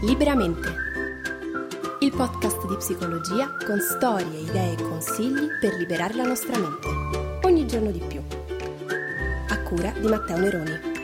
Liberamente. Il podcast di psicologia con storie, idee e consigli per liberare la nostra mente. Ogni giorno di più. A cura di Matteo Neroni.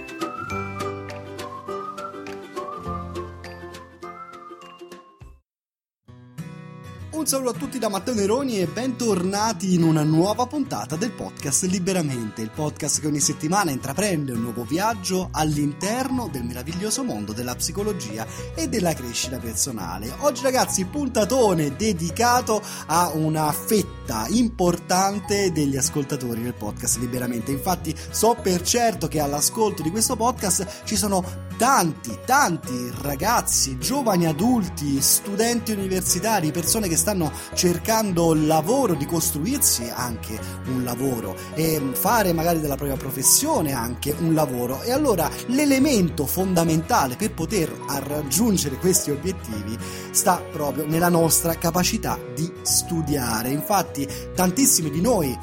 Un saluto a tutti da Matteo Neroni e bentornati in una nuova puntata del podcast Liberamente, il podcast che ogni settimana intraprende un nuovo viaggio all'interno del meraviglioso mondo della psicologia e della crescita personale. Oggi ragazzi, puntatone dedicato a una fetta importante degli ascoltatori del podcast Liberamente. Infatti so per certo che all'ascolto di questo podcast ci sono tanti, tanti ragazzi, giovani adulti, studenti universitari, persone che stanno cercando lavoro, di costruirsi anche un lavoro e fare magari della propria professione anche un lavoro. E allora l'elemento fondamentale per poter raggiungere questi obiettivi sta proprio nella nostra capacità di studiare. Infatti tantissimi di noi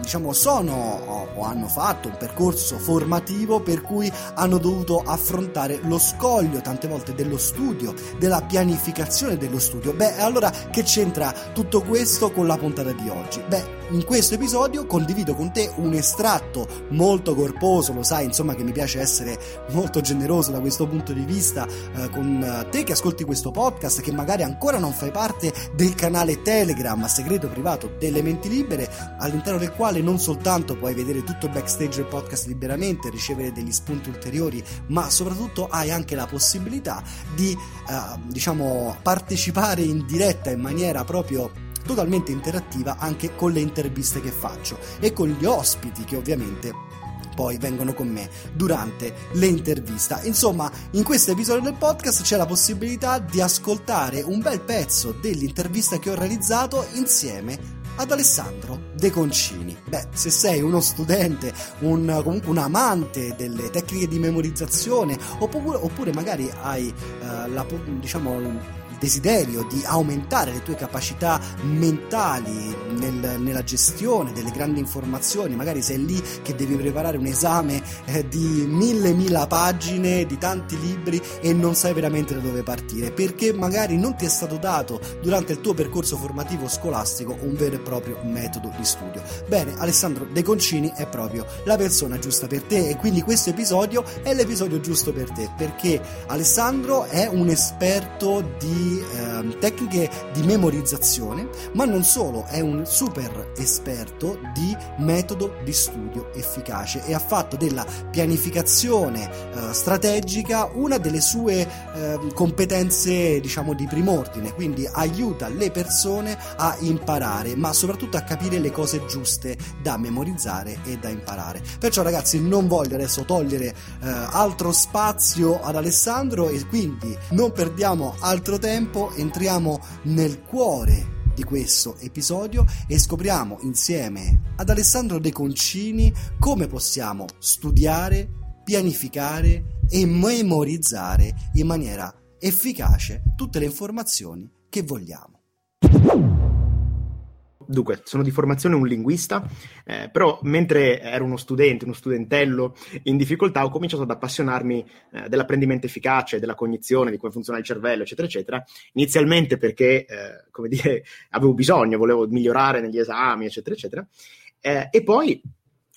diciamo sono o, hanno fatto un percorso formativo per cui hanno dovuto affrontare lo scoglio tante volte dello studio, della pianificazione dello studio. Beh, allora che c'entra tutto questo con la puntata di oggi? Beh, in questo episodio condivido con te un estratto molto corposo, lo sai, insomma, che mi piace essere molto generoso da questo punto di vista eh, con te che ascolti questo podcast, che magari ancora non fai parte del canale Telegram segreto privato delle menti libere, all'interno del quale non soltanto puoi vedere tutto il backstage del podcast liberamente, ricevere degli spunti ulteriori, ma soprattutto hai anche la possibilità di, eh, diciamo, partecipare in diretta in maniera proprio totalmente interattiva anche con le interviste che faccio e con gli ospiti che ovviamente poi vengono con me durante le interviste. Insomma, in questo episodio del podcast c'è la possibilità di ascoltare un bel pezzo dell'intervista che ho realizzato insieme ad Alessandro De Concini. Beh, se sei uno studente, un, comunque un amante delle tecniche di memorizzazione, oppure, oppure magari hai uh, la, diciamo, desiderio di aumentare le tue capacità mentali nel, nella gestione delle grandi informazioni, magari sei lì che devi preparare un esame eh, di mille mila pagine, di tanti libri e non sai veramente da dove partire, perché magari non ti è stato dato durante il tuo percorso formativo scolastico un vero e proprio metodo di studio. Bene, Alessandro De Concini è proprio la persona giusta per te e quindi questo episodio è l'episodio giusto per te, perché Alessandro è un esperto di eh, tecniche di memorizzazione, ma non solo, è un super esperto di metodo di studio efficace e ha fatto della pianificazione eh, strategica una delle sue eh, competenze, diciamo, di primordine, quindi aiuta le persone a imparare, ma soprattutto a capire le cose giuste da memorizzare e da imparare. Perciò ragazzi, non voglio adesso togliere eh, altro spazio ad Alessandro e quindi non perdiamo altro tempo tempo entriamo nel cuore di questo episodio e scopriamo insieme ad Alessandro De Concini come possiamo studiare, pianificare e memorizzare in maniera efficace tutte le informazioni che vogliamo. Dunque, sono di formazione un linguista, eh, però mentre ero uno studente, uno studentello in difficoltà, ho cominciato ad appassionarmi eh, dell'apprendimento efficace, della cognizione, di come funziona il cervello, eccetera, eccetera. Inizialmente perché, eh, come dire, avevo bisogno, volevo migliorare negli esami, eccetera, eccetera. Eh, e poi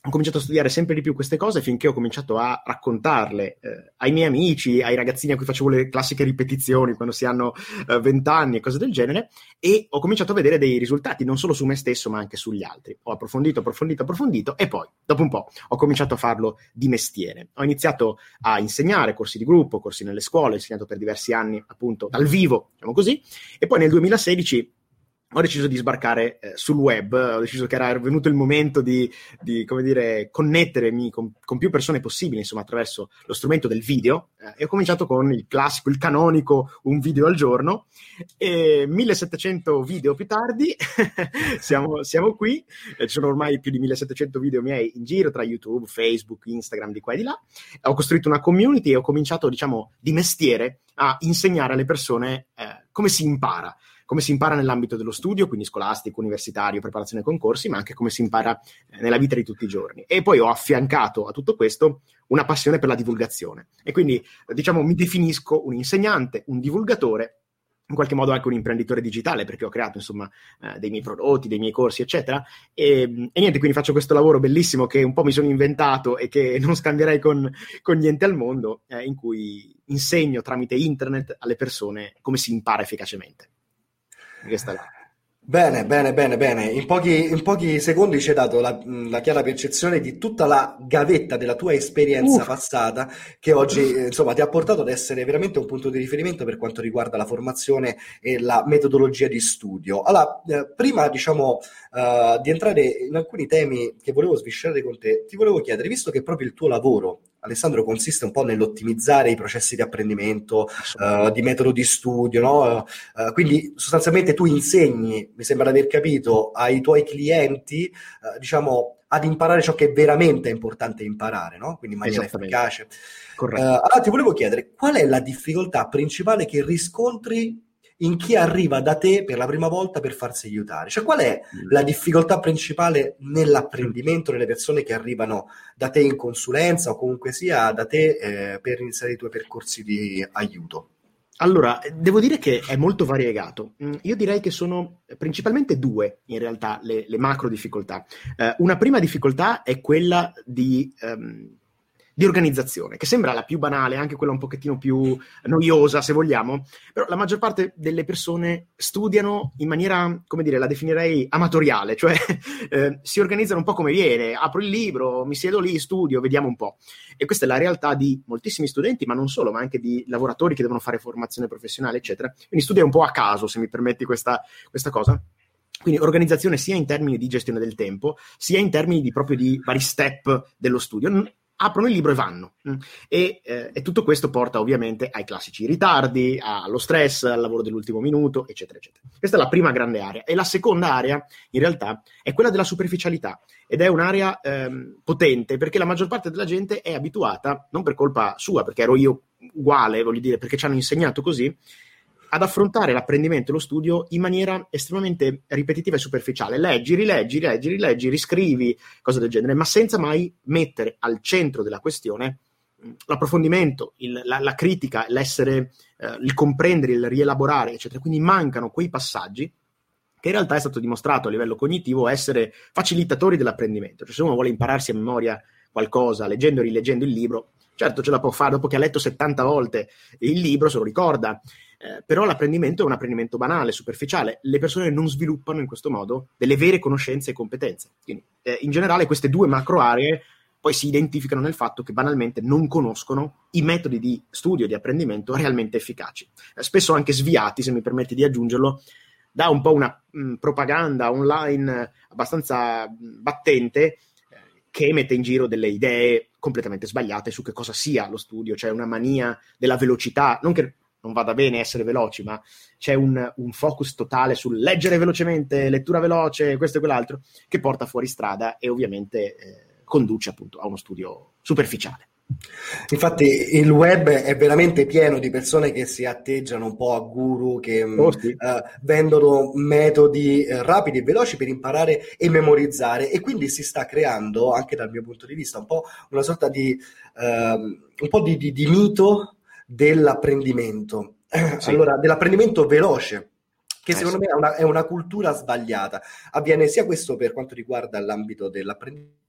ho cominciato a studiare sempre di più queste cose finché ho cominciato a raccontarle eh, ai miei amici, ai ragazzini a cui facevo le classiche ripetizioni quando si hanno eh, vent'anni eh, e cose del genere, e ho cominciato a vedere dei risultati non solo su me stesso ma anche sugli altri. Ho approfondito, approfondito, approfondito e poi, dopo un po', ho cominciato a farlo di mestiere. Ho iniziato a insegnare corsi di gruppo, corsi nelle scuole, ho insegnato per diversi anni appunto dal vivo, diciamo così, e poi nel 2016 ho deciso di sbarcare eh, sul web, ho deciso che era venuto il momento di, di come dire, connettermi con, con, più persone possibili, insomma, attraverso lo strumento del video, eh, e ho cominciato con il classico, il canonico, un video al giorno, e 1700 video più tardi siamo, siamo, qui, eh, ci sono ormai più di 1700 video miei in giro tra YouTube, Facebook, Instagram, di qua e di là, ho costruito una community e ho cominciato, diciamo, di mestiere a insegnare alle persone eh, come si impara come si impara nell'ambito dello studio, quindi scolastico, universitario, preparazione ai concorsi, ma anche come si impara eh, nella vita di tutti i giorni. E poi ho affiancato a tutto questo una passione per la divulgazione. E quindi, diciamo, mi definisco un insegnante, un divulgatore in qualche modo anche un imprenditore digitale perché ho creato insomma eh, dei miei prodotti, dei miei corsi eccetera e, e, niente quindi faccio questo lavoro bellissimo che un po' mi sono inventato e che non scambierei con, con niente al mondo eh, in cui insegno tramite internet alle persone come si impara efficacemente questa là. Bene, bene, bene, bene. In pochi, in pochi secondi ci hai dato la, la, chiara percezione di tutta la gavetta della tua esperienza uh. passata che oggi insomma, ti ha portato ad essere veramente un punto di riferimento per quanto riguarda la formazione e la metodologia di studio. Allora, eh, prima diciamo uh, di entrare in alcuni temi che volevo sviscerare con te, ti volevo chiedere, visto che proprio il tuo lavoro Alessandro, consiste un po' nell'ottimizzare i processi di apprendimento, uh, di metodo di studio, no? uh, quindi sostanzialmente tu insegni, mi sembra di aver capito, ai tuoi clienti, uh, diciamo, ad imparare ciò che è veramente importante imparare, no? Quindi in maniera efficace. Corretto. allora ti volevo chiedere, qual è la difficoltà principale che riscontri in chi arriva da te per la prima volta per farsi aiutare. Cioè, qual è mm. la difficoltà principale nell'apprendimento delle persone che arrivano da te in consulenza o comunque sia da te eh, per iniziare i tuoi percorsi di aiuto? Allora, devo dire che è molto variegato. Mm, io direi che sono principalmente due, in realtà, le, le macro difficoltà. Eh, una prima difficoltà è quella di um, di organizzazione, che sembra la più banale, anche quella un pochettino più noiosa, se vogliamo, però la maggior parte delle persone studiano in maniera, come dire, la definirei amatoriale, cioè eh, si organizzano un po' come viene, apro il libro, mi siedo lì, studio, vediamo un po'. E questa è la realtà di moltissimi studenti, ma non solo, ma anche di lavoratori che devono fare formazione professionale, eccetera. Quindi studia un po' a caso, se mi permetti questa, questa cosa. Quindi organizzazione sia in termini di gestione del tempo, sia in termini di proprio di vari step dello studio aprono il libro e vanno. Mm. E, eh, e, tutto questo porta ovviamente ai classici ritardi, allo stress, al lavoro dell'ultimo minuto, eccetera, eccetera. Questa è la prima grande area. E la seconda area, in realtà, è quella della superficialità. Ed è un'area ehm, potente perché la maggior parte della gente è abituata, non per colpa sua, perché ero io uguale, voglio dire, perché ci hanno insegnato così, ad affrontare l'apprendimento e lo studio in maniera estremamente ripetitiva e superficiale. Leggi, rileggi, rileggi, rileggi, riscrivi, cose del genere, ma senza mai mettere al centro della questione mm, l'approfondimento, il, la, la, critica, l'essere, eh, il comprendere, il rielaborare, eccetera. Quindi mancano quei passaggi che in realtà è stato dimostrato a livello cognitivo essere facilitatori dell'apprendimento. Cioè, se uno vuole impararsi a memoria qualcosa leggendo e rileggendo il libro, certo ce la può fare dopo che ha letto 70 volte il libro, se lo ricorda, eh, però l'apprendimento è un apprendimento banale, superficiale. Le persone non sviluppano in questo modo delle vere conoscenze e competenze. Quindi, eh, in generale, queste due macro aree poi si identificano nel fatto che banalmente non conoscono i metodi di studio e di apprendimento realmente efficaci. Eh, spesso anche sviati, se mi permetti di aggiungerlo, da un po' una mh, mm, propaganda online abbastanza mh, mm, battente eh, che mette in giro delle idee completamente sbagliate su che cosa sia lo studio, cioè una mania della velocità, non che non vada bene essere veloci, ma c'è un, un, focus totale sul leggere velocemente, lettura veloce, questo e quell'altro, che porta fuori strada e ovviamente eh, conduce appunto a uno studio superficiale. Infatti il web è veramente pieno di persone che si atteggiano un po' a guru, che mm, oh, sì. uh, vendono metodi uh, rapidi e veloci per imparare e memorizzare e quindi si sta creando, anche dal mio punto di vista, un po' una sorta di, uh, un po di, di, di mito dell'apprendimento. Sì. Allora, dell'apprendimento veloce, che eh, secondo me è una, è una, cultura sbagliata. Avviene sia questo per quanto riguarda l'ambito dell'apprendimento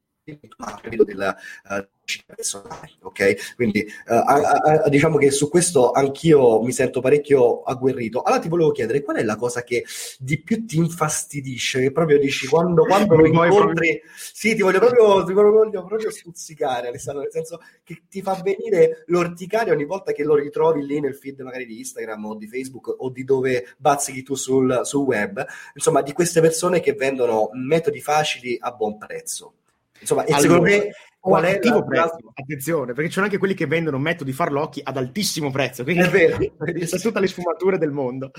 a livello della uh, personale, ok? Quindi uh, a, a, diciamo che su questo anch'io mi sento parecchio agguerrito. Allora ti volevo chiedere qual è la cosa che di più ti infastidisce, che proprio dici quando, quando lo incontri, sì, ti voglio proprio, ti voglio proprio stuzzicare, Alessandro, nel senso che ti fa venire l'orticaria ogni volta che lo ritrovi lì nel feed magari di Instagram o di Facebook o di dove bazzichi tu sul, sul web, insomma, di queste persone che vendono metodi facili a buon prezzo. Insomma, allora, secondo me qual è la... prezzo? Attenzione, perché ci sono anche quelli che vendono metodi farlocchi ad altissimo prezzo, quindi è vero, c'è tutte le sfumature del mondo.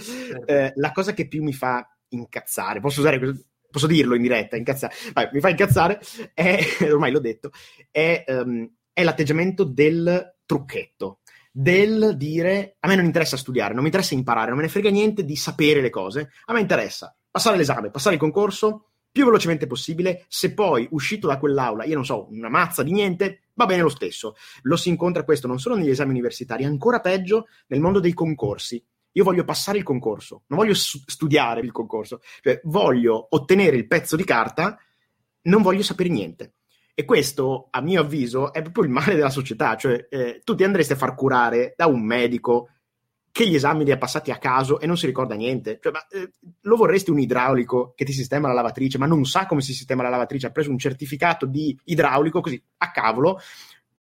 Eh, la cosa che più mi fa incazzare, posso usare questo, posso dirlo in diretta, incazzare, Vai, mi fa incazzare, è, ormai l'ho detto, è, um, è l'atteggiamento del trucchetto del dire a me non interessa studiare, non mi interessa imparare, non me ne frega niente di sapere le cose, a me interessa passare l'esame, passare il concorso, più velocemente possibile. Se poi uscito da quell'aula, io non so, una mazza di niente, va bene lo stesso. Lo si incontra questo non solo negli esami universitari, ancora peggio nel mondo dei concorsi. Io voglio passare il concorso, non voglio studiare il concorso, cioè voglio ottenere il pezzo di carta, non voglio sapere niente. E questo, a mio avviso, è proprio il male della società, cioè eh, tu ti andresti a far curare da un medico che gli esami li ha passati a caso e non si ricorda niente. Cioè, ma, eh, lo vorresti un idraulico che ti sistema la lavatrice, ma non sa come si sistema la lavatrice, ha preso un certificato di idraulico così a cavolo.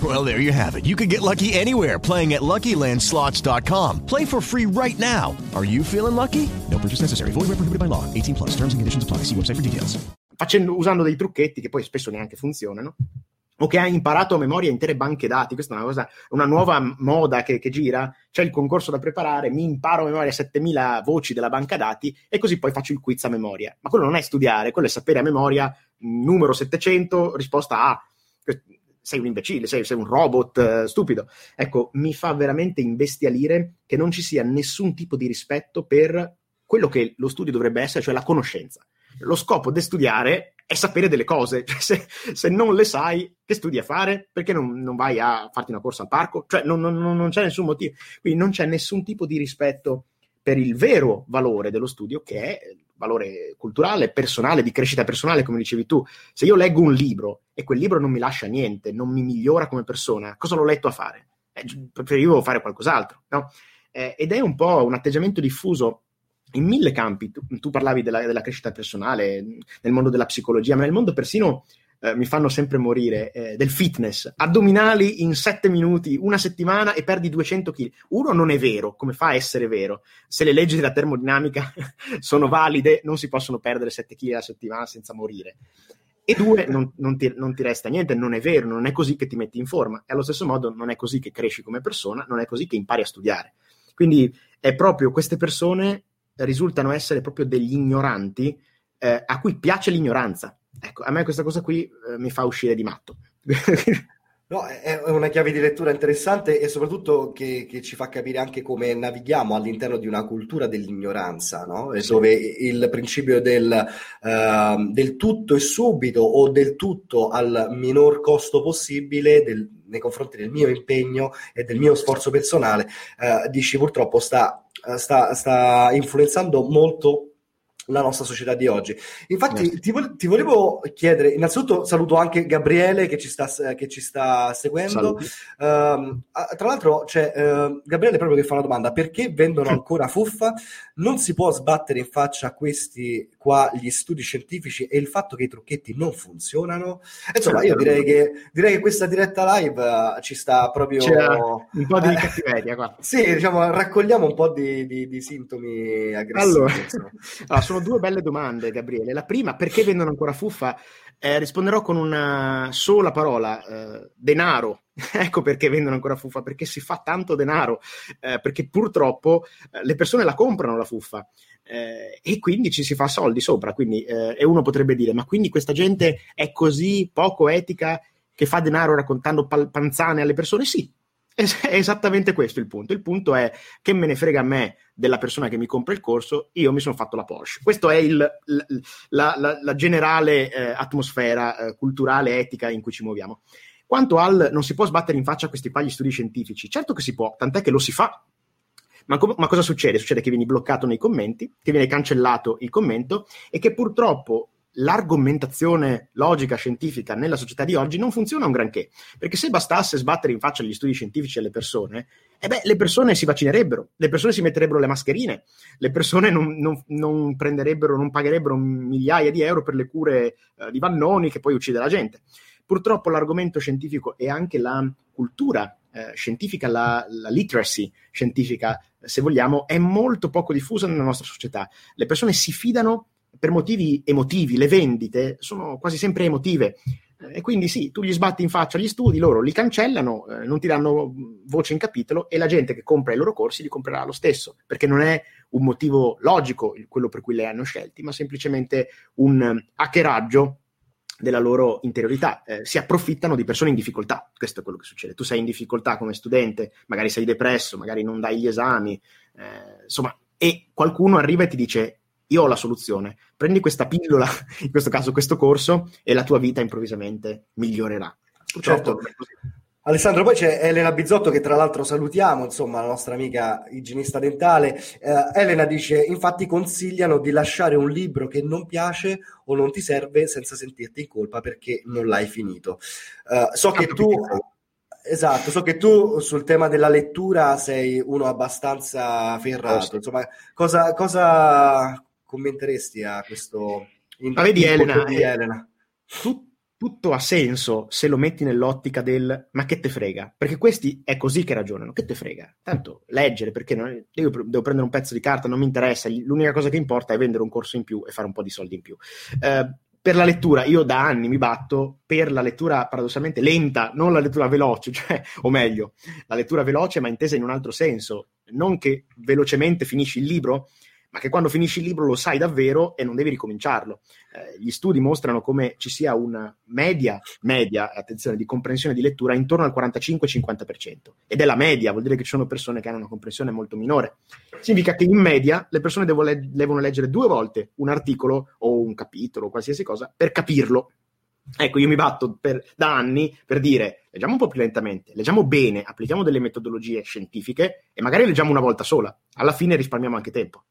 Well, there you have it. You can get lucky anywhere playing at LuckyLandSlots.com. Play for free right now. Are you feeling lucky? No purchase necessary. Void where prohibited by law. 18 plus. Terms and conditions apply. See website for details. Facendo, usando dei trucchetti che poi spesso neanche funzionano. o che ha imparato a memoria intere banche dati, questa è una cosa, una nuova moda che, che, gira, c'è il concorso da preparare, mi imparo a memoria 7000 voci della banca dati e così poi faccio il quiz a memoria. Ma quello non è studiare, quello è sapere a memoria numero 700, risposta A. Sei un imbecille, sei, sei un robot uh, stupido. Ecco, mi fa veramente imbestialire che non ci sia nessun tipo di rispetto per quello che lo studio dovrebbe essere, cioè la conoscenza. Lo scopo di studiare è sapere delle cose. Cioè, se, se, non le sai, che studi a fare? Perché non, non vai a farti una corsa al parco? Cioè, non, non, non, c'è nessun motivo. Quindi non c'è nessun tipo di rispetto per il vero valore dello studio, che è valore culturale, personale, di crescita personale, come dicevi tu. Se io leggo un libro e quel libro non mi lascia niente, non mi migliora come persona, cosa l'ho letto a fare? Eh, preferivo fare qualcos'altro, no? Eh, ed è un po' un atteggiamento diffuso in mille campi. Tu, tu parlavi della, della, crescita personale, nel mondo della psicologia, ma nel mondo persino eh, mi fanno sempre morire eh, del fitness. Addominali in sette minuti, una settimana e perdi 200 kg. Uno, non è vero. Come fa a essere vero? Se le leggi della termodinamica sono valide, non si possono perdere 7 kg alla settimana senza morire. E due, non, non, ti, non ti resta niente, non è vero, non è così che ti metti in forma. E allo stesso modo non è così che cresci come persona, non è così che impari a studiare. Quindi è proprio queste persone risultano essere proprio degli ignoranti eh, a cui piace l'ignoranza. Ecco, a me questa cosa qui eh, mi fa uscire di matto. No, è una chiave di lettura interessante e soprattutto che, che, ci fa capire anche come navighiamo all'interno di una cultura dell'ignoranza, no? sì. dove il principio del, uh, del, tutto e subito o del tutto al minor costo possibile del, nei confronti del mio impegno e del mio sforzo personale, uh, dici purtroppo sta eh, sta, sta influenzando molto la nostra società di oggi. Infatti, ti, vo- ti, volevo chiedere, innanzitutto saluto anche Gabriele che ci sta, che ci sta seguendo. Uh, tra l'altro, c'è uh, Gabriele proprio che fa una domanda: perché vendono ancora fuffa? Non si può sbattere in faccia a questi qua gli studi scientifici e il fatto che i trucchetti non funzionano? Insomma, io direi che, direi che questa diretta live uh, ci sta proprio. C'è un po' di cattiveria qua. sì, diciamo, raccogliamo un po' di, di, di sintomi aggressivi. Allora, allora sono sono due belle domande, Gabriele. La prima, perché vendono ancora fuffa? Eh, risponderò con una sola parola, eh, denaro. ecco perché vendono ancora fuffa, perché si fa tanto denaro, eh, perché purtroppo eh, le persone la comprano la fuffa eh, e quindi ci si fa soldi sopra. Quindi, eh, e uno potrebbe dire, ma quindi questa gente è così poco etica che fa denaro raccontando pal- panzane alle persone? Sì, È esattamente questo il punto. Il punto è che me ne frega a me della persona che mi compra il corso, io mi sono fatto la Porsche. Questa è il, la, la, la, generale eh, atmosfera eh, culturale, etica in cui ci muoviamo. Quanto al non si può sbattere in faccia questi qua gli studi scientifici, certo che si può, tant'è che lo si fa. Ma, com- ma cosa succede? Succede che vieni bloccato nei commenti, che viene cancellato il commento e che purtroppo l'argomentazione logica scientifica nella società di oggi non funziona un granché, perché se bastasse sbattere in faccia gli studi scientifici alle persone, eh beh, le persone si vaccinerebbero, le persone si metterebbero le mascherine, le persone non, non, non prenderebbero, non pagherebbero migliaia di euro per le cure eh, di Vannoni che poi uccide la gente. Purtroppo l'argomento scientifico e anche la cultura eh, scientifica, la, la literacy scientifica, se vogliamo, è molto poco diffusa nella nostra società. Le persone si fidano per motivi emotivi, le vendite sono quasi sempre emotive. E quindi sì, tu gli sbatti in faccia gli studi, loro li cancellano, eh, non ti danno voce in capitolo e la gente che compra i loro corsi li comprerà lo stesso, perché non è un motivo logico quello per cui le hanno scelti, ma semplicemente un hackeraggio della loro interiorità. Eh, si approfittano di persone in difficoltà, questo è quello che succede. Tu sei in difficoltà come studente, magari sei depresso, magari non dai gli esami, eh, insomma, e qualcuno arriva e ti dice io ho la soluzione. Prendi questa pillola, in questo caso questo corso, e la tua vita improvvisamente migliorerà. Certo. Alessandro, poi c'è Elena Bizzotto che tra l'altro salutiamo, insomma, la nostra amica igienista dentale. Eh, Elena dice, infatti consigliano di lasciare un libro che non piace o non ti serve senza sentirti in colpa perché non l'hai finito. Uh, so che tu... Esatto, so che tu sul tema della lettura sei uno abbastanza ferrato. Insomma, cosa, cosa, commenteresti a questo Ma vedi Elena, di eh, Elena? Tu, tutto ha senso se lo metti nell'ottica del ma che te frega, perché questi è così che ragionano, che te frega, tanto leggere perché non, io devo prendere un pezzo di carta, non mi interessa, l'unica cosa che importa è vendere un corso in più e fare un po' di soldi in più. Eh, per la lettura, io da anni mi batto per la lettura paradossalmente lenta, non la lettura veloce, cioè, o meglio, la lettura veloce ma intesa in un altro senso, non che velocemente finisci il libro, ma che quando finisci il libro lo sai davvero e non devi ricominciarlo. Eh, gli studi mostrano come ci sia una media, media, attenzione, di comprensione di lettura intorno al 45-50%. Ed è la media, vuol dire che ci sono persone che hanno una comprensione molto minore. Significa che in media le persone le- devono leggere due volte un articolo o un capitolo o qualsiasi cosa per capirlo. Ecco, io mi batto per, da anni per dire leggiamo un po' più lentamente, leggiamo bene, applichiamo delle metodologie scientifiche e magari leggiamo una volta sola. Alla fine risparmiamo anche tempo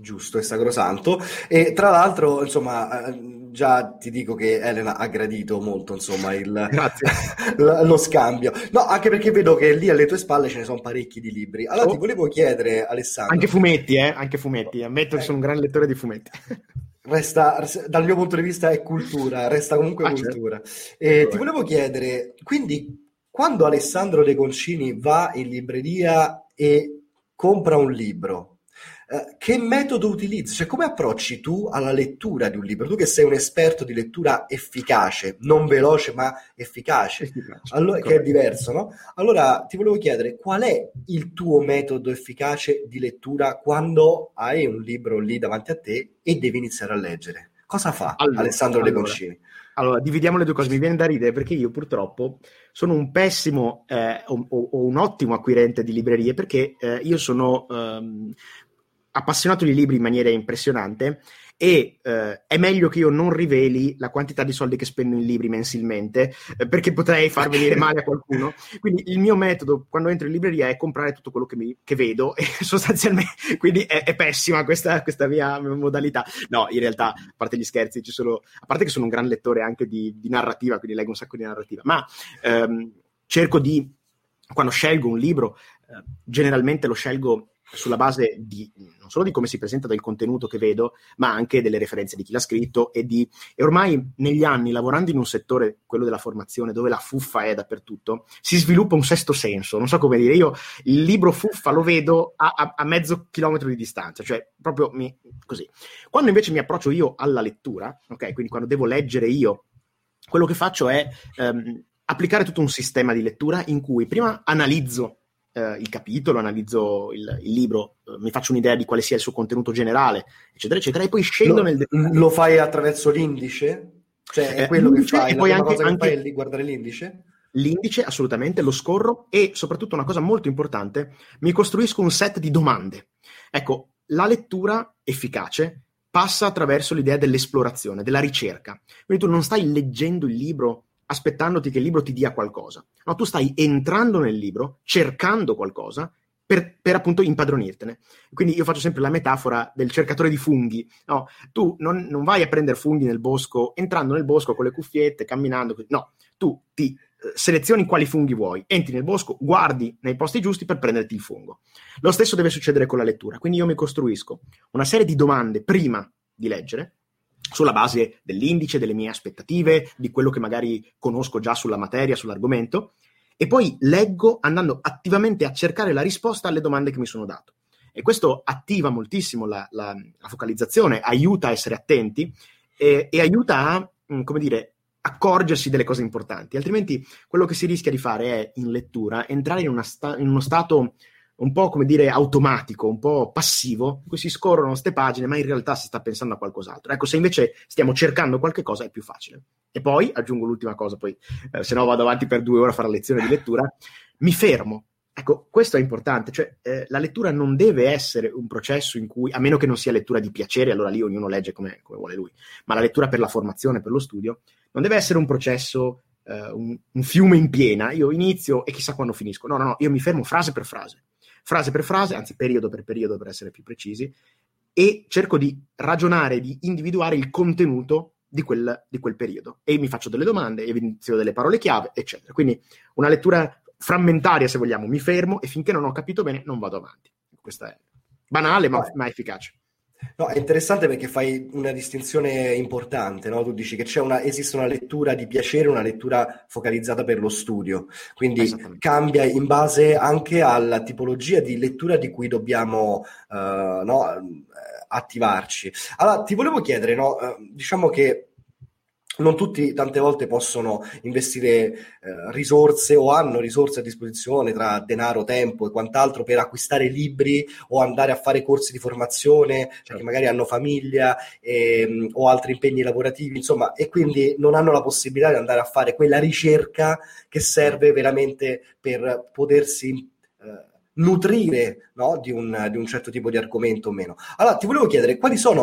giusto e sacrosanto. E tra l'altro, insomma, eh, già ti dico che Elena ha gradito molto, insomma, il, lo scambio. No, anche perché vedo che lì alle tue spalle ce ne sono parecchi di libri. Allora oh. ti volevo chiedere, Alessandro. Anche fumetti, eh? Anche fumetti. Ammetto eh. che sono un gran lettore di fumetti. Resta, dal mio punto di vista è cultura, resta comunque ah, certo. cultura. Certo. E ti volevo chiedere, quindi, quando Alessandro De Concini va in libreria e compra un libro, eh, che metodo utilizzi? Cioè, come approcci tu alla lettura di un libro? Tu che sei un esperto di lettura efficace, non veloce ma efficace, efficace allora, che è diverso, no? Allora ti volevo chiedere qual è il tuo metodo efficace di lettura quando hai un libro lì davanti a te e devi iniziare a leggere? Cosa fa allora, Alessandro allora, De Concini? Allora, dividiamo le due cose. Mi viene da ridere perché io purtroppo sono un pessimo eh, o, o, un ottimo acquirente di librerie perché eh, io sono ehm, appassionato di libri in maniera impressionante e eh, è meglio che io non riveli la quantità di soldi che spendo in libri mensilmente eh, perché potrei far venire male a qualcuno. Quindi il mio metodo quando entro in libreria è comprare tutto quello che, mi, che vedo e sostanzialmente quindi è, è pessima questa, questa, mia modalità. No, in realtà, a parte gli scherzi, ci sono, a parte che sono un gran lettore anche di, di narrativa, quindi leggo un sacco di narrativa, ma ehm, cerco di, quando scelgo un libro, eh, generalmente lo scelgo sulla base di, non solo di come si presenta del contenuto che vedo, ma anche delle referenze di chi l'ha scritto e di... E ormai negli anni, lavorando in un settore, quello della formazione, dove la fuffa è dappertutto, si sviluppa un sesto senso, non so come dire, io il libro fuffa lo vedo a, a, a mezzo chilometro di distanza, cioè proprio mi, così. Quando invece mi approccio io alla lettura, ok, quindi quando devo leggere io, quello che faccio è... Um, applicare tutto un sistema di lettura in cui prima analizzo eh, il capitolo, analizzo il, il libro, eh, mi faccio un'idea di quale sia il suo contenuto generale, eccetera, eccetera, e poi scendo lo, nel dettaglio. Lo fai attraverso l'indice? Cioè, è eh, quello che fai, e poi anche, cosa anche... che fai è guardare l'indice? L'indice assolutamente lo scorro e soprattutto una cosa molto importante, mi costruisco un set di domande. Ecco, la lettura efficace passa attraverso l'idea dell'esplorazione, della ricerca. Quindi tu non stai leggendo il libro aspettandoti che il libro ti dia qualcosa, no, tu stai entrando nel libro, cercando qualcosa per, per, appunto impadronirtene. Quindi io faccio sempre la metafora del cercatore di funghi. No, tu non, non vai a prendere funghi nel bosco entrando nel bosco con le cuffiette, camminando. No, tu ti eh, selezioni quali funghi vuoi, entri nel bosco, guardi nei posti giusti per prenderti il fungo. Lo stesso deve succedere con la lettura. Quindi io mi costruisco una serie di domande prima di leggere, sulla base dell'indice, delle mie aspettative, di quello che magari conosco già sulla materia, sull'argomento, e poi leggo andando attivamente a cercare la risposta alle domande che mi sono dato. E questo attiva moltissimo la, la, la focalizzazione, aiuta a essere attenti e, e aiuta a, mm, come dire, accorgersi delle cose importanti, altrimenti quello che si rischia di fare è in lettura entrare in, sta- in uno stato un po' come dire automatico, un po' passivo, in cui si scorrono queste pagine, ma in realtà si sta pensando a qualcos'altro. Ecco, se invece stiamo cercando qualche cosa è più facile. E poi aggiungo l'ultima cosa, poi eh, se no vado avanti per due ore a fare lezione di lettura, mi fermo. Ecco, questo è importante, cioè eh, la lettura non deve essere un processo in cui, a meno che non sia lettura di piacere, allora lì ognuno legge come, come vuole lui, ma la lettura per la formazione, per lo studio, non deve essere un processo, eh, un, un, fiume in piena, io inizio e chissà quando finisco. No, no, no, io mi fermo frase per frase, frase per frase, anzi periodo per periodo per essere più precisi, e cerco di ragionare, di individuare il contenuto di quel, di quel periodo. E mi faccio delle domande, evidenzio delle parole chiave, eccetera. Quindi una lettura frammentaria, se vogliamo, mi fermo e finché non ho capito bene non vado avanti. Questa è banale ma, ma efficace. No, è interessante perché fai una distinzione importante, no? Tu dici che una, esiste una lettura di piacere, una lettura focalizzata per lo studio, quindi cambia in base anche alla tipologia di lettura di cui dobbiamo uh, no, attivarci. Allora, ti volevo chiedere, no? Uh, diciamo che non tutti tante volte possono investire eh, risorse o hanno risorse a disposizione tra denaro, tempo e quant'altro per acquistare libri o andare a fare corsi di formazione certo. perché magari hanno famiglia e, o altri impegni lavorativi, insomma, e quindi non hanno la possibilità di andare a fare quella ricerca che serve veramente per potersi eh, nutrire no? di, un, di un certo tipo di argomento o meno. Allora, ti volevo chiedere quali sono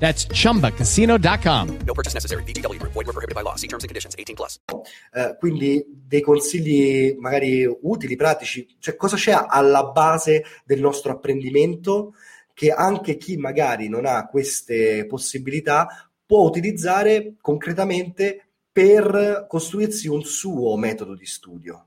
That's chumbacasino.com. No purchase necessary. BGW. Void were prohibited by law. See terms and conditions 18 plus. Uh, quindi dei consigli magari utili, pratici. Cioè cosa c'è alla base del nostro apprendimento che anche chi magari non ha queste possibilità può utilizzare concretamente per costruirsi un suo metodo di studio.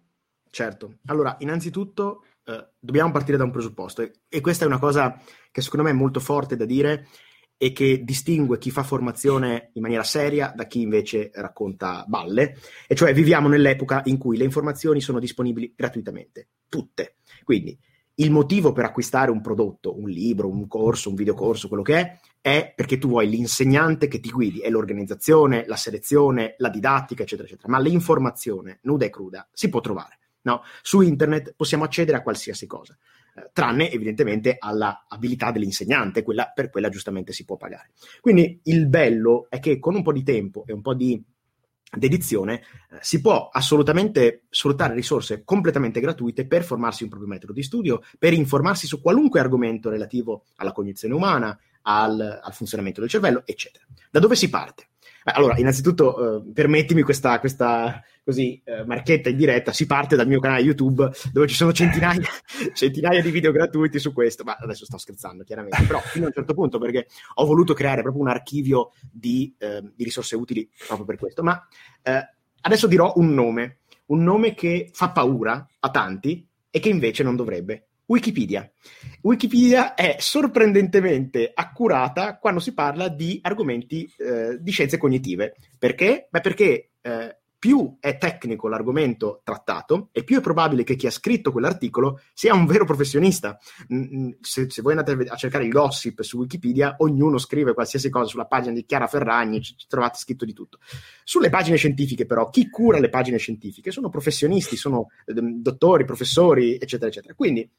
Certo. Allora, innanzitutto eh, dobbiamo partire da un presupposto e, e questa è una cosa che secondo me è molto forte da dire e che distingue chi fa formazione in maniera seria da chi invece racconta balle, e cioè viviamo nell'epoca in cui le informazioni sono disponibili gratuitamente, tutte. Quindi il motivo per acquistare un prodotto, un libro, un corso, un videocorso, quello che è, è perché tu vuoi l'insegnante che ti guidi, è l'organizzazione, la selezione, la didattica, eccetera, eccetera. Ma l'informazione nuda e cruda si può trovare. No? Su internet possiamo accedere a qualsiasi cosa. Tranne evidentemente alla abilità dell'insegnante, quella, per quella giustamente si può pagare. Quindi il bello è che con un po' di tempo e un po' di dedizione eh, si può assolutamente sfruttare risorse completamente gratuite per formarsi un proprio metodo di studio, per informarsi su qualunque argomento relativo alla cognizione umana, al, al funzionamento del cervello, eccetera. Da dove si parte? Allora, innanzitutto, eh, permettimi questa, questa così, eh, marchetta in diretta. Si parte dal mio canale YouTube dove ci sono centinaia, centinaia di video gratuiti su questo. Ma adesso sto scherzando, chiaramente, però fino a un certo punto perché ho voluto creare proprio un archivio di, eh, di risorse utili proprio per questo. Ma eh, adesso dirò un nome, un nome che fa paura a tanti e che invece non dovrebbe. Wikipedia. Wikipedia è sorprendentemente accurata quando si parla di argomenti eh, di scienze cognitive. Perché? Beh, perché eh, più è tecnico l'argomento trattato e più è probabile che chi ha scritto quell'articolo sia un vero professionista. Se, se voi andate a cercare il gossip su Wikipedia, ognuno scrive qualsiasi cosa sulla pagina di Chiara Ferragni, ci, trovate scritto di tutto. Sulle pagine scientifiche, però, chi cura le pagine scientifiche sono professionisti, sono eh, dottori, professori, eccetera, eccetera. Quindi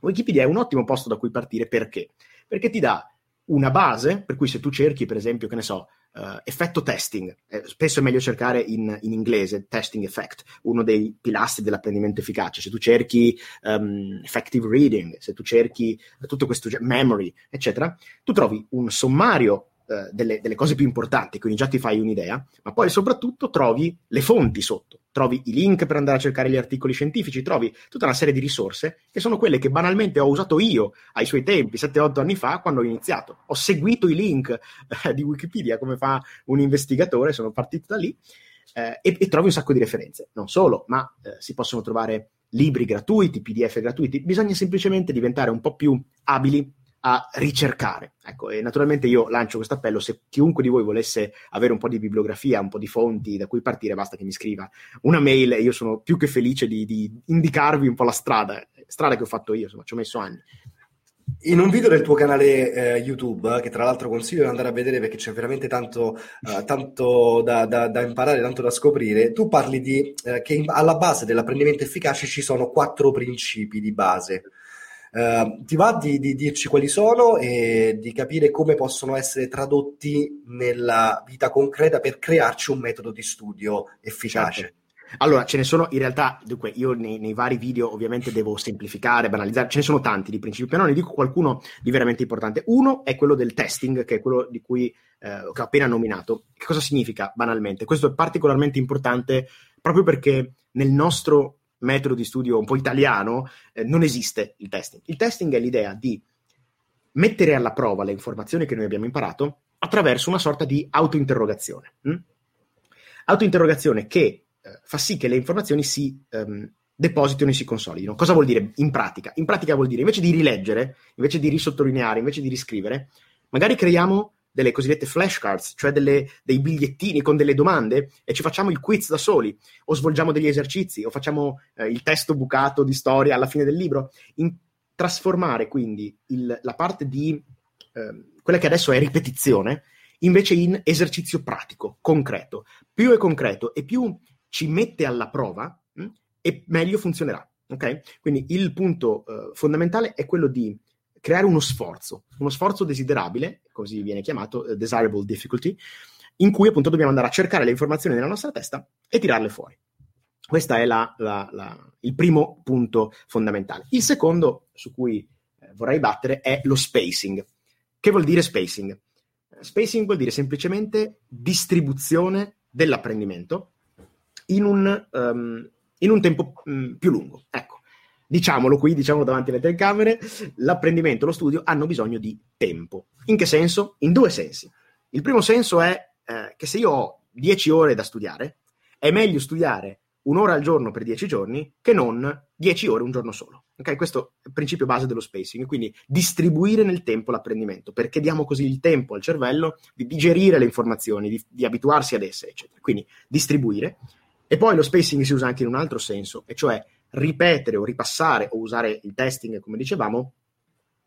Wikipedia è un ottimo posto da cui partire perché? Perché ti dà una base, per cui se tu cerchi, per esempio, che ne so, uh, effetto testing, eh, spesso è meglio cercare in, in, inglese testing effect, uno dei pilastri dell'apprendimento efficace. Se tu cerchi um, effective reading, se tu cerchi tutto questo memory, eccetera, tu trovi un sommario eh, delle, delle, cose più importanti, quindi già ti fai un'idea, ma poi soprattutto trovi le fonti sotto, trovi i link per andare a cercare gli articoli scientifici, trovi tutta una serie di risorse che sono quelle che banalmente ho usato io ai suoi tempi, 7-8 anni fa, quando ho iniziato. Ho seguito i link eh, di Wikipedia come fa un investigatore, sono partito da lì eh, e, e, trovi un sacco di referenze. Non solo, ma eh, si possono trovare libri gratuiti, PDF gratuiti, bisogna semplicemente diventare un po' più abili a ricercare. Ecco, e naturalmente io lancio questo appello, se chiunque di voi volesse avere un po' di bibliografia, un po' di fonti da cui partire, basta che mi scriva una mail e io sono più che felice di, di indicarvi un po' la strada, strada che ho fatto io, insomma, ci ho messo anni. In un video del tuo canale eh, YouTube, che tra l'altro consiglio di andare a vedere perché c'è veramente tanto, uh, tanto da, da, da, imparare, tanto da scoprire, tu parli di eh, che alla base dell'apprendimento efficace ci sono quattro principi di base. Uh, ti va di, di, dirci quali sono e di capire come possono essere tradotti nella vita concreta per crearci un metodo di studio efficace? Certo. Allora, ce ne sono in realtà, dunque, io nei, nei, vari video ovviamente devo semplificare, banalizzare, ce ne sono tanti di principi, però ne dico qualcuno di veramente importante. Uno è quello del testing, che è quello di cui eh, ho appena nominato. Che cosa significa banalmente? Questo è particolarmente importante proprio perché nel nostro metodo di studio un po' italiano, eh, non esiste il testing. Il testing è l'idea di mettere alla prova le informazioni che noi abbiamo imparato attraverso una sorta di autointerrogazione. Hm? Autointerrogazione che eh, fa sì che le informazioni si ehm, depositino e si consolidino. Cosa vuol dire in pratica? In pratica vuol dire invece di rileggere, invece di risottolineare, invece di riscrivere, magari creiamo delle cosiddette flashcards, cioè delle, dei bigliettini con delle domande e ci facciamo il quiz da soli, o svolgiamo degli esercizi, o facciamo eh, il testo bucato di storia alla fine del libro. In, trasformare quindi il, la parte di eh, quella che adesso è ripetizione invece in esercizio pratico, concreto. Più è concreto e più ci mette alla prova, mh, hm, e meglio funzionerà. Okay? Quindi il punto eh, fondamentale è quello di creare uno sforzo, uno sforzo desiderabile, così viene chiamato uh, desirable difficulty, in cui appunto dobbiamo andare a cercare le informazioni nella nostra testa e tirarle fuori. Questo è la, la, la, il primo punto fondamentale. Il secondo su cui eh, vorrei battere è lo spacing. Che vuol dire spacing? Spacing vuol dire semplicemente distribuzione dell'apprendimento in un, um, in un tempo um, più lungo. Ecco, diciamolo qui, diciamolo davanti alle telecamere, l'apprendimento e lo studio hanno bisogno di tempo. In che senso? In due sensi. Il primo senso è eh, che se io ho 10 ore da studiare, è meglio studiare un'ora al giorno per 10 giorni che non 10 ore un giorno solo. Okay? Questo è il principio base dello spacing, quindi distribuire nel tempo l'apprendimento, perché diamo così il tempo al cervello di digerire le informazioni, di, di abituarsi ad esse, eccetera. Quindi distribuire. E poi lo spacing si usa anche in un altro senso, e cioè ripetere o ripassare o usare il testing, come dicevamo,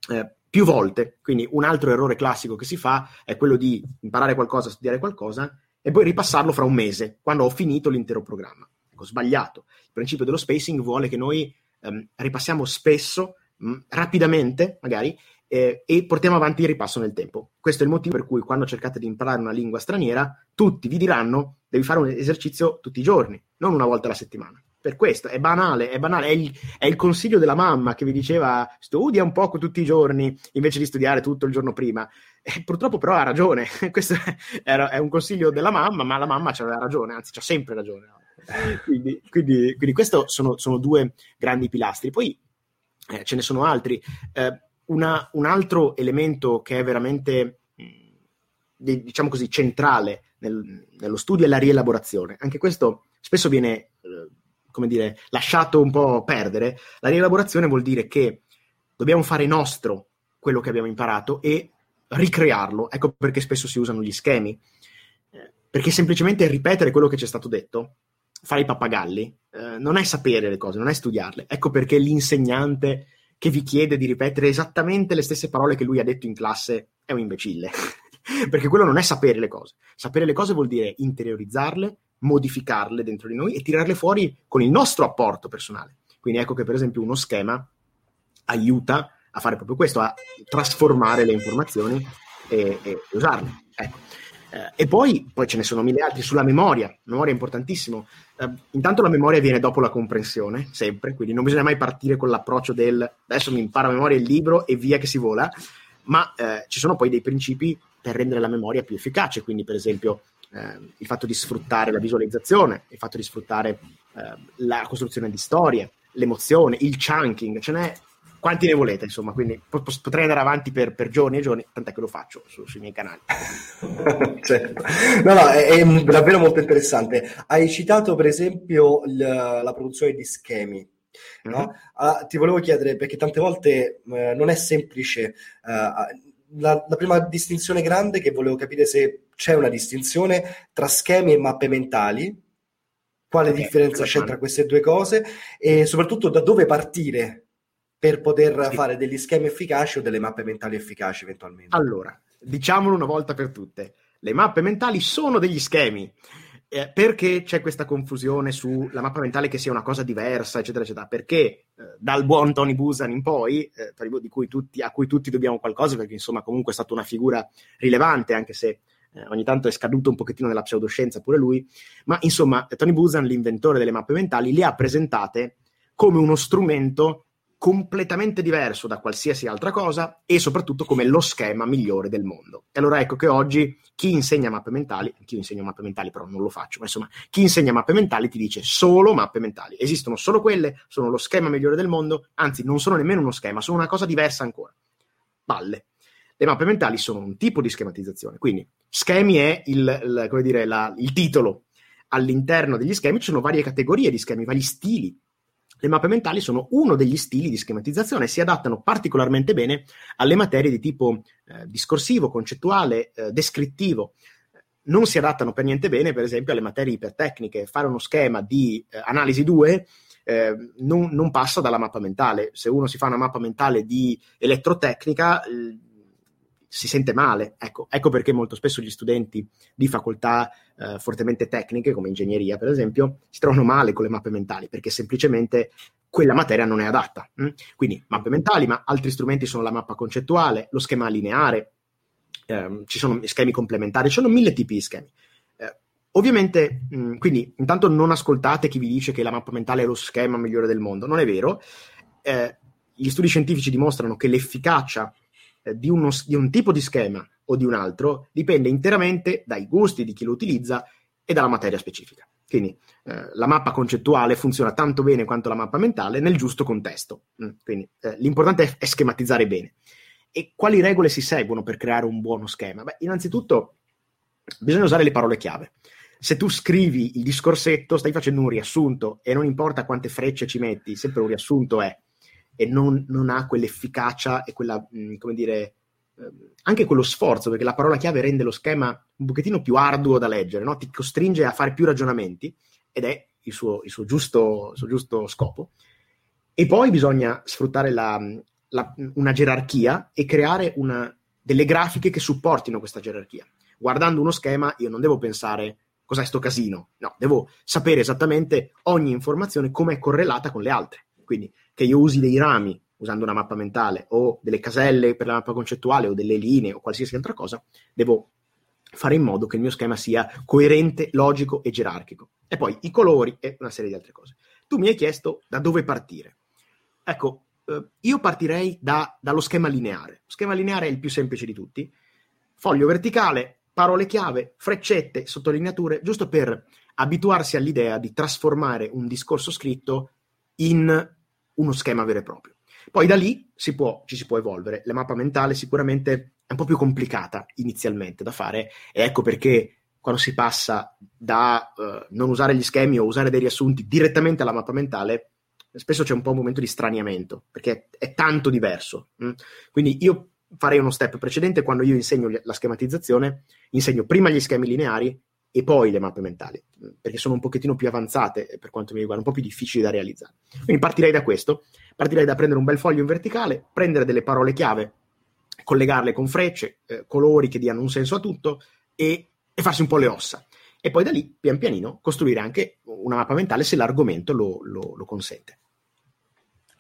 eh, più volte. Quindi un altro errore classico che si fa è quello di imparare qualcosa, studiare qualcosa e poi ripassarlo fra un mese, quando ho finito l'intero programma. Ecco, sbagliato. Il principio dello spacing vuole che noi ehm, ripassiamo spesso, mh, rapidamente magari, eh, e portiamo avanti il ripasso nel tempo. Questo è il motivo per cui quando cercate di imparare una lingua straniera, tutti vi diranno devi fare un esercizio tutti i giorni, non una volta alla settimana per questo, è banale, è banale, è il, è il, consiglio della mamma che vi diceva studia un poco tutti i giorni invece di studiare tutto il giorno prima. E purtroppo però ha ragione, questo è, è un consiglio della mamma, ma la mamma aveva ragione, anzi c'ha sempre ragione. Quindi, quindi, quindi questi sono, sono, due grandi pilastri. Poi eh, ce ne sono altri. Eh, una, un altro elemento che è veramente, diciamo così, centrale nel, nello studio è la rielaborazione. Anche questo spesso viene, eh, come dire, lasciato un po' perdere. La rielaborazione vuol dire che dobbiamo fare nostro quello che abbiamo imparato e ricrearlo. Ecco perché spesso si usano gli schemi. Perché semplicemente ripetere quello che ci è stato detto, fare i pappagalli, eh, non è sapere le cose, non è studiarle. Ecco perché l'insegnante che vi chiede di ripetere esattamente le stesse parole che lui ha detto in classe è un imbecille. Perché quello non è sapere le cose. Sapere le cose vuol dire interiorizzarle, modificarle dentro di noi e tirarle fuori con il nostro apporto personale. Quindi ecco che per esempio uno schema aiuta a fare proprio questo, a trasformare le informazioni e, e usarle. Ecco. Eh, e poi, poi, ce ne sono mille altri sulla memoria. La memoria è importantissimo. Eh, intanto la memoria viene dopo la comprensione, sempre, quindi non bisogna mai partire con l'approccio del adesso mi impara a memoria il libro e via che si vola, ma eh, ci sono poi dei principi per rendere la memoria più efficace, quindi per esempio eh, il fatto di sfruttare la visualizzazione, il fatto di sfruttare eh, la costruzione di storie, l'emozione, il chunking, ce n'è quanti ne volete, insomma, quindi potrei andare avanti per, per giorni e giorni, tant'è che lo faccio su, sui miei canali. certo. No, no, è, è, davvero molto interessante. Hai citato, per esempio, l, la produzione di schemi. No? Mm-hmm. Uh, ti volevo chiedere, perché tante volte uh, non è semplice. Uh, la, la, prima distinzione grande che volevo capire se c'è una distinzione tra schemi e mappe mentali, quale okay, differenza c'è tra queste due cose e soprattutto da dove partire per poter sì. fare degli schemi efficaci o delle mappe mentali efficaci eventualmente. Allora, diciamolo una volta per tutte, le mappe mentali sono degli schemi. Eh, perché c'è questa confusione sulla mappa mentale che sia una cosa diversa, eccetera, eccetera? Perché eh, dal buon Tony Busan in poi, eh, cui tutti, a cui tutti dobbiamo qualcosa, perché insomma comunque è stata una figura rilevante, anche se eh, ogni tanto è scaduto un pochettino nella pseudoscienza pure lui, ma insomma Tony Busan, l'inventore delle mappe mentali, le ha presentate come uno strumento completamente diverso da qualsiasi altra cosa e soprattutto come lo schema migliore del mondo. E allora ecco che oggi chi insegna mappe mentali, chi insegna mappe mentali però non lo faccio, ma insomma, chi insegna mappe mentali ti dice solo mappe mentali. Esistono solo quelle, sono lo schema migliore del mondo, anzi non sono nemmeno uno schema, sono una cosa diversa ancora. Balle. Le mappe mentali sono un tipo di schematizzazione, quindi schemi è il, il, dire, la, il titolo. All'interno degli schemi ci sono varie categorie di schemi, vari stili le mappe mentali sono uno degli stili di schematizzazione e si adattano particolarmente bene alle materie di tipo eh, discorsivo, concettuale, eh, descrittivo. Non si adattano per niente bene, per esempio, alle materie ipertecniche. Fare uno schema di eh, analisi 2 eh, non, non, passa dalla mappa mentale. Se uno si fa una mappa mentale di elettrotecnica, si sente male. Ecco, ecco, perché molto spesso gli studenti di facoltà eh, fortemente tecniche, come ingegneria per esempio, si trovano male con le mappe mentali, perché semplicemente quella materia non è adatta. Hm? Quindi mappe mentali, ma altri strumenti sono la mappa concettuale, lo schema lineare, ehm, ci sono schemi complementari, ci sono mille tipi di schemi. Eh, ovviamente, mh, quindi intanto non ascoltate chi vi dice che la mappa mentale è lo schema migliore del mondo, non è vero. Eh, gli studi scientifici dimostrano che l'efficacia eh, di, uno, di un tipo di schema o di un altro dipende interamente dai gusti di chi lo utilizza e dalla materia specifica. Quindi eh, la mappa concettuale funziona tanto bene quanto la mappa mentale nel giusto contesto. Mm, quindi eh, l'importante è, è, schematizzare bene. E quali regole si seguono per creare un buono schema? Beh, innanzitutto bisogna usare le parole chiave. Se tu scrivi il discorsetto, stai facendo un riassunto e non importa quante frecce ci metti, sempre un riassunto è e non, non ha quell'efficacia e quella, mh, mm, come dire, eh, anche quello sforzo, perché la parola chiave rende lo schema un pochettino più arduo da leggere, no? ti costringe a fare più ragionamenti ed è il suo, il suo, giusto, il suo giusto, scopo. E poi bisogna sfruttare la, la, una gerarchia e creare una, delle grafiche che supportino questa gerarchia. Guardando uno schema io non devo pensare cos'è sto casino, no, devo sapere esattamente ogni informazione come è correlata con le altre. Quindi che io usi dei rami usando una mappa mentale o delle caselle per la mappa concettuale o delle linee o qualsiasi altra cosa, devo fare in modo che il mio schema sia coerente, logico e gerarchico. E poi i colori e una serie di altre cose. tu mi hai chiesto da dove partire. Ecco, eh, io partirei da, dallo schema lineare. Lo schema lineare è il più semplice di tutti. Foglio verticale, parole chiave, freccette, sottolineature, giusto per abituarsi all'idea di trasformare un discorso scritto in uno schema vero e proprio. Poi da lì si può, ci si può evolvere. La mappa mentale sicuramente è un po' più complicata inizialmente da fare e ecco perché quando si passa da uh, non usare gli schemi o usare dei riassunti direttamente alla mappa mentale, spesso c'è un po' un momento di straniamento, perché è tanto diverso. Mh? Mm? Quindi io farei uno step precedente quando io insegno la schematizzazione, insegno prima gli schemi lineari e poi le mappe mentali, perché sono un pochettino più avanzate per quanto mi riguarda, un po' più difficili da realizzare. Quindi partirei da questo, partirei da prendere un bel foglio in verticale, prendere delle parole chiave, collegarle con frecce, eh, colori che diano un senso a tutto e, e farsi un po' le ossa. E poi da lì, pian pianino, costruire anche una mappa mentale se l'argomento lo, lo, lo consente.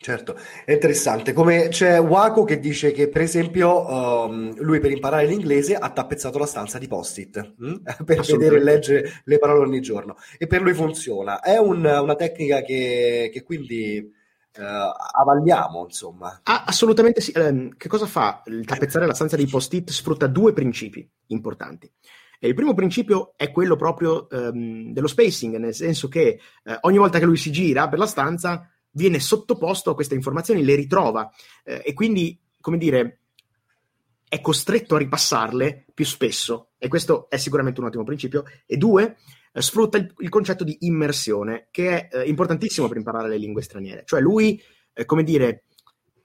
Certo, è interessante. Come c'è Waco che dice che, per esempio, um, lui per imparare l'inglese ha tappezzato la stanza di post-it hm? per vedere e leggere le parole ogni giorno. E per lui funziona. È un, una tecnica che, che quindi uh, avalliamo, insomma. Ah, assolutamente sì. Um, che cosa fa il tappezzare la stanza di post-it? Sfrutta due principi importanti. E il primo principio è quello proprio um, dello spacing, nel senso che uh, ogni volta che lui si gira per la stanza viene sottoposto a queste informazioni, le ritrova eh, e quindi, come dire, è costretto a ripassarle più spesso e questo è sicuramente un ottimo principio. E due, eh, sfrutta il, il, concetto di immersione che è eh, importantissimo per imparare le lingue straniere, cioè lui, eh, come dire,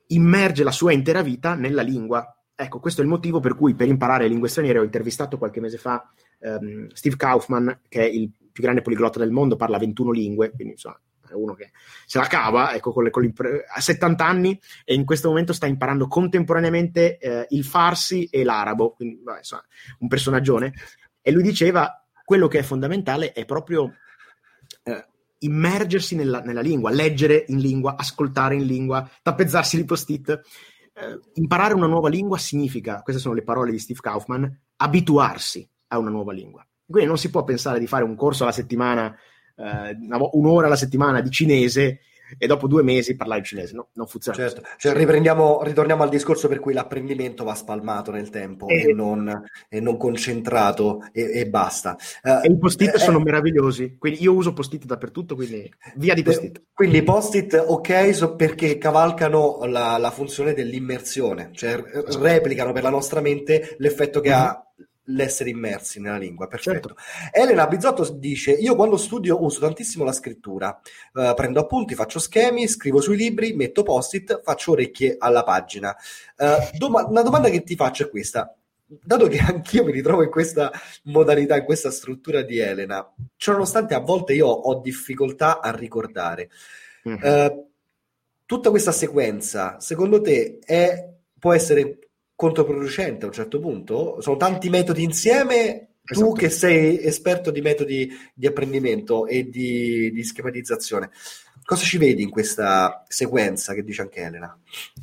immerge la sua intera vita nella lingua. Ecco, questo è il motivo per cui per imparare lingue straniere ho intervistato qualche mese fa ehm, Steve Kaufman, che è il più grande poliglotta del mondo, parla 21 lingue, quindi insomma è uno che se la cava, ecco, con le, con a 70 anni e in questo momento sta imparando contemporaneamente eh, il farsi e l'arabo, quindi vabbè, insomma, un personaggione. E lui diceva, quello che è fondamentale è proprio eh, immergersi nella, nella, lingua, leggere in lingua, ascoltare in lingua, tappezzarsi di post-it. Eh, imparare una nuova lingua significa, queste sono le parole di Steve Kaufman, abituarsi a una nuova lingua. Quindi non si può pensare di fare un corso alla settimana eh, un'ora alla settimana di cinese e dopo due mesi parlare cinese. No, non funziona. Certo. Cioè, riprendiamo, ritorniamo al discorso per cui l'apprendimento va spalmato nel tempo e, e, non, e non, concentrato e, e basta. Uh, e i post-it eh, sono meravigliosi, quindi io uso post-it dappertutto, quindi via di post-it. Quindi post-it ok so perché cavalcano la, la funzione dell'immersione, cioè replicano per la nostra mente l'effetto che mm-hmm. ha l'essere immersi nella lingua. Perfetto. Certo. Elena Bizzotto dice: Io quando studio uso tantissimo la scrittura, uh, prendo appunti, faccio schemi, scrivo sui libri, metto post-it, faccio orecchie alla pagina. Uh, doma- una domanda che ti faccio è questa. Dato che anch'io mi ritrovo in questa modalità, in questa struttura di Elena, ciononostante a volte io ho difficoltà a ricordare. Mm-hmm. Uh, tutta questa sequenza, secondo te, è, può essere controproducente a un certo punto? Sono tanti metodi insieme. Esatto. Tu che sei esperto di metodi di apprendimento e di, di schematizzazione, cosa ci vedi in questa sequenza che dice anche Elena?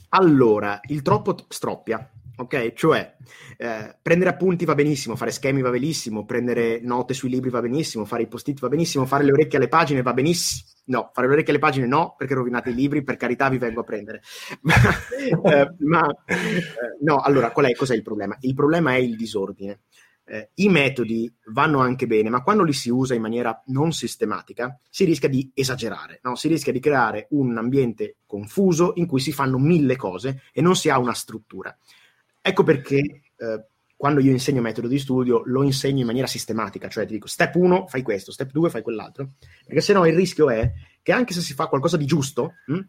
Allora, il troppo stroppia, ok? Cioè, eh, prendere appunti va benissimo, fare schemi va benissimo, prendere note sui libri va benissimo, fare i post-it va benissimo, fare le orecchie alle pagine va benissimo No, fare le orecchie alle pagine no, perché rovinate i libri, per carità vi vengo a prendere. eh, ma eh, no, allora, qual è, cos'è il problema? Il problema è il disordine. Eh, I metodi vanno anche bene, ma quando li si usa in maniera non sistematica si rischia di esagerare, no? si rischia di creare un ambiente confuso in cui si fanno mille cose e non si ha una struttura. Ecco perché eh, quando io insegno metodo di studio lo insegno in maniera sistematica, cioè ti dico step 1 fai questo, step 2 fai quell'altro, perché se no il rischio è che anche se si fa qualcosa di giusto, mh, hm,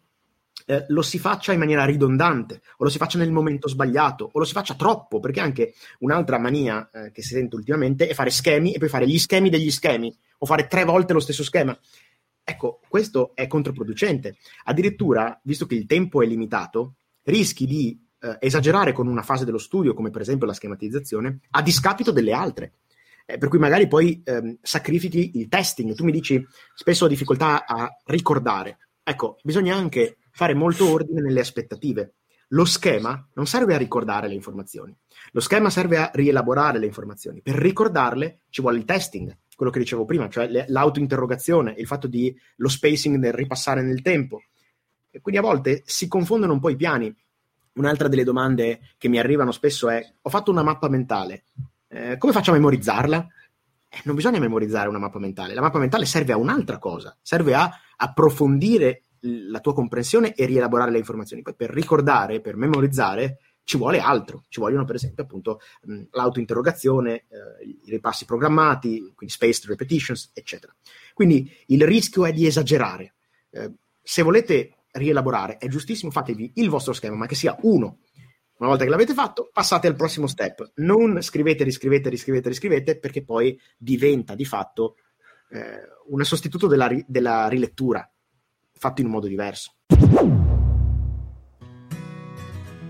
eh, lo si faccia in maniera ridondante, o lo si faccia nel momento sbagliato, o lo si faccia troppo, perché anche un'altra mania eh, che si sente ultimamente è fare schemi e poi fare gli schemi degli schemi, o fare tre volte lo stesso schema. Ecco, questo è controproducente. Addirittura, visto che il tempo è limitato, rischi di eh, esagerare con una fase dello studio, come per esempio la schematizzazione, a discapito delle altre. Eh, per cui magari poi ehm, sacrifichi il testing. Tu mi dici spesso ho difficoltà a ricordare. Ecco, bisogna anche fare molto ordine nelle aspettative. Lo schema non serve a ricordare le informazioni, lo schema serve a rielaborare le informazioni. Per ricordarle ci vuole il testing, quello che dicevo prima, cioè le, l'autointerrogazione, il fatto di lo spacing nel ripassare nel tempo. E quindi a volte si confondono un po' i piani. Un'altra delle domande che mi arrivano spesso è: ho fatto una mappa mentale, eh, come faccio a memorizzarla? Eh, non bisogna memorizzare una mappa mentale, la mappa mentale serve a un'altra cosa, serve a approfondire la tua comprensione e rielaborare le informazioni. Poi per ricordare, per memorizzare, ci vuole altro, ci vogliono per esempio appunto mh, l'autointerrogazione, eh, i ripassi programmati, quindi spaced repetitions, eccetera. Quindi il rischio è di esagerare. Eh, se volete rielaborare, è giustissimo, fatevi il vostro schema, ma che sia uno. Una volta che l'avete fatto, passate al prossimo step. Non scrivete, riscrivete, riscrivete, riscrivete, perché poi diventa di fatto eh, un sostituto della, ri- della rilettura, fatto in un modo diverso.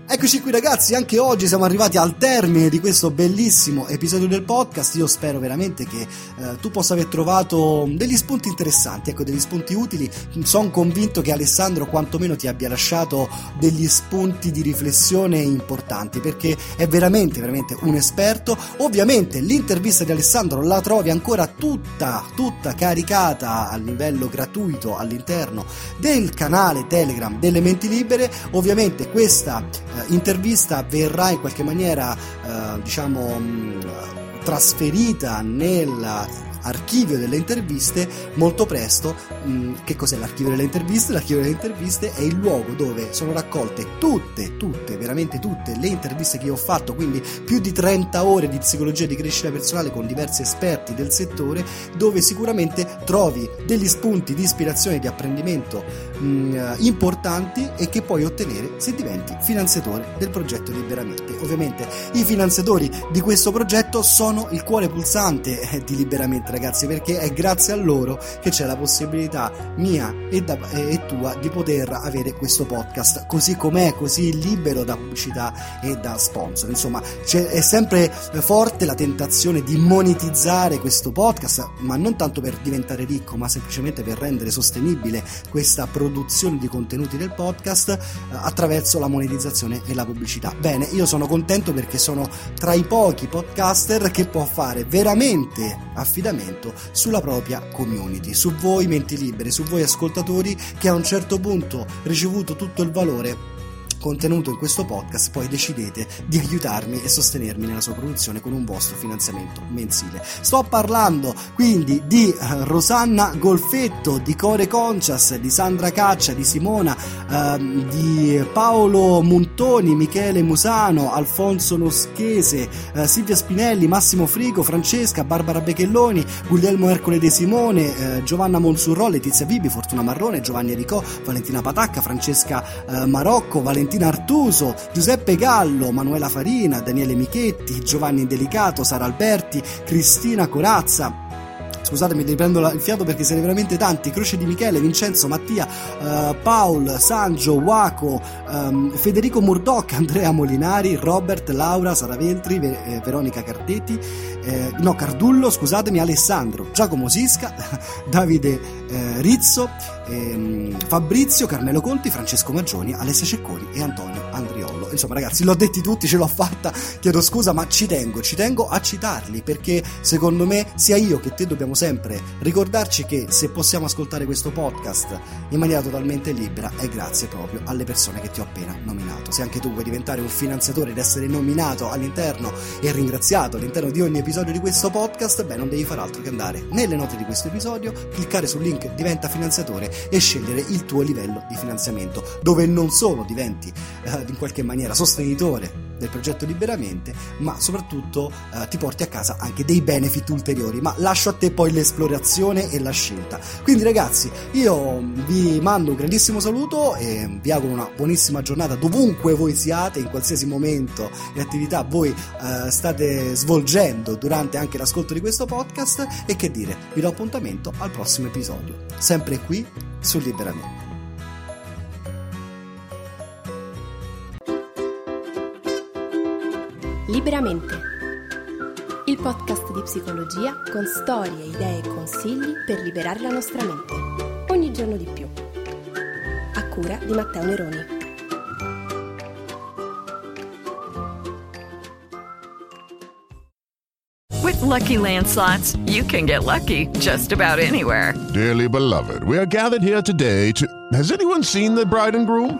Eccoci qui ragazzi, anche oggi siamo arrivati al termine di questo bellissimo episodio del podcast. Io spero veramente che eh, tu possa aver trovato degli spunti interessanti, ecco, degli spunti utili. Sono convinto che Alessandro quantomeno ti abbia lasciato degli spunti di riflessione importanti perché è veramente, veramente un esperto. Ovviamente l'intervista di Alessandro la trovi ancora tutta, tutta caricata a livello gratuito all'interno del canale Telegram delle Menti Libere. Ovviamente questa intervista verrà in qualche maniera eh, diciamo mh, trasferita nella archivio delle interviste molto presto. Mh, che cos'è l'archivio delle interviste? L'archivio delle interviste è il luogo dove sono raccolte tutte, tutte, veramente tutte le interviste che io ho fatto, quindi più di 30 ore di psicologia di crescita personale con diversi esperti del settore, dove sicuramente trovi degli spunti di ispirazione e di apprendimento mh, importanti e che puoi ottenere se diventi finanziatore del progetto Liberamente. Ovviamente i finanziatori di questo progetto sono il cuore pulsante di Liberamente ragazzi, perché è grazie a loro che c'è la possibilità mia e, da, e tua di poter avere questo podcast così com'è, così libero da pubblicità e da sponsor. Insomma, è sempre forte la tentazione di monetizzare questo podcast, ma non tanto per diventare ricco, ma semplicemente per rendere sostenibile questa produzione di contenuti del podcast eh, attraverso la monetizzazione e la pubblicità. Bene, io sono contento perché sono tra i pochi podcaster che può fare veramente affidamento sulla propria community, su voi menti libere, su voi ascoltatori che a un certo punto ricevuto tutto il valore contenuto in questo podcast, poi decidete di aiutarmi e sostenermi nella sua produzione con un vostro finanziamento mensile. Sto parlando quindi di uh, Rosanna Golfetto, di Core Concias, di Sandra Caccia, di Simona, uh, di Paolo Montoni, Michele Musano, Alfonso Noschese, uh, Silvia Spinelli, Massimo Frigo, Francesca, Barbara Bechelloni, Guglielmo Ercole De Simone, Giovanna Monsurro, Letizia Bibi, Fortuna Marrone, Giovanni Enrico, Valentina Patacca, Francesca Marocco, Valentina Valentina Artuso, Giuseppe Gallo, Manuela Farina, Daniele Michetti, Giovanni Delicato, Sara Alberti, Cristina Corazza, scusatemi riprendo il fiato perché siete veramente tanti. Croce di Michele, Vincenzo, Mattia uh, Paul, Sangio, Waco um, Federico Murdoch, Andrea Molinari Robert, Laura, Sara Veltri Ver- eh, Veronica Cardetti eh, no Cardullo, scusatemi Alessandro, Giacomo Sisca Davide eh, Rizzo ehm, Fabrizio, Carmelo Conti Francesco Maggioni, Alessia Cecconi e Antonio Andriollo insomma ragazzi l'ho detti tutti, ce l'ho fatta chiedo scusa ma ci tengo, ci tengo a citarli perché secondo me sia io che te dobbiamo sempre ricordarci che se possiamo ascoltare questo podcast in maniera totalmente libera è grazie proprio alle persone che ti ho appena nominato. Se anche tu vuoi diventare un finanziatore ed essere nominato all'interno e ringraziato all'interno di ogni episodio di questo podcast, beh, non devi fare altro che andare nelle note di questo episodio, cliccare sul link diventa finanziatore e scegliere il tuo livello di finanziamento, dove non solo diventi eh, in qualche maniera sostenitore del progetto Liberamente, ma soprattutto eh, ti porti a casa anche dei benefit ulteriori. Ma lascio a te poi l'esplorazione e la scelta. Quindi, ragazzi, io vi mando un grandissimo saluto e vi auguro una buonissima giornata dovunque voi siate, in qualsiasi momento e attività voi eh, state svolgendo durante anche l'ascolto di questo podcast. E che dire, vi do appuntamento al prossimo episodio, sempre qui su Liberamente. Liberamente. Il podcast di psicologia con storie, idee e consigli per liberare la nostra mente. Ogni giorno di più. A cura di Matteo Neroni. With Lucky Land slots, you can get lucky just about anywhere. Dearly beloved, we are gathered here today to. Has anyone seen the bride and groom?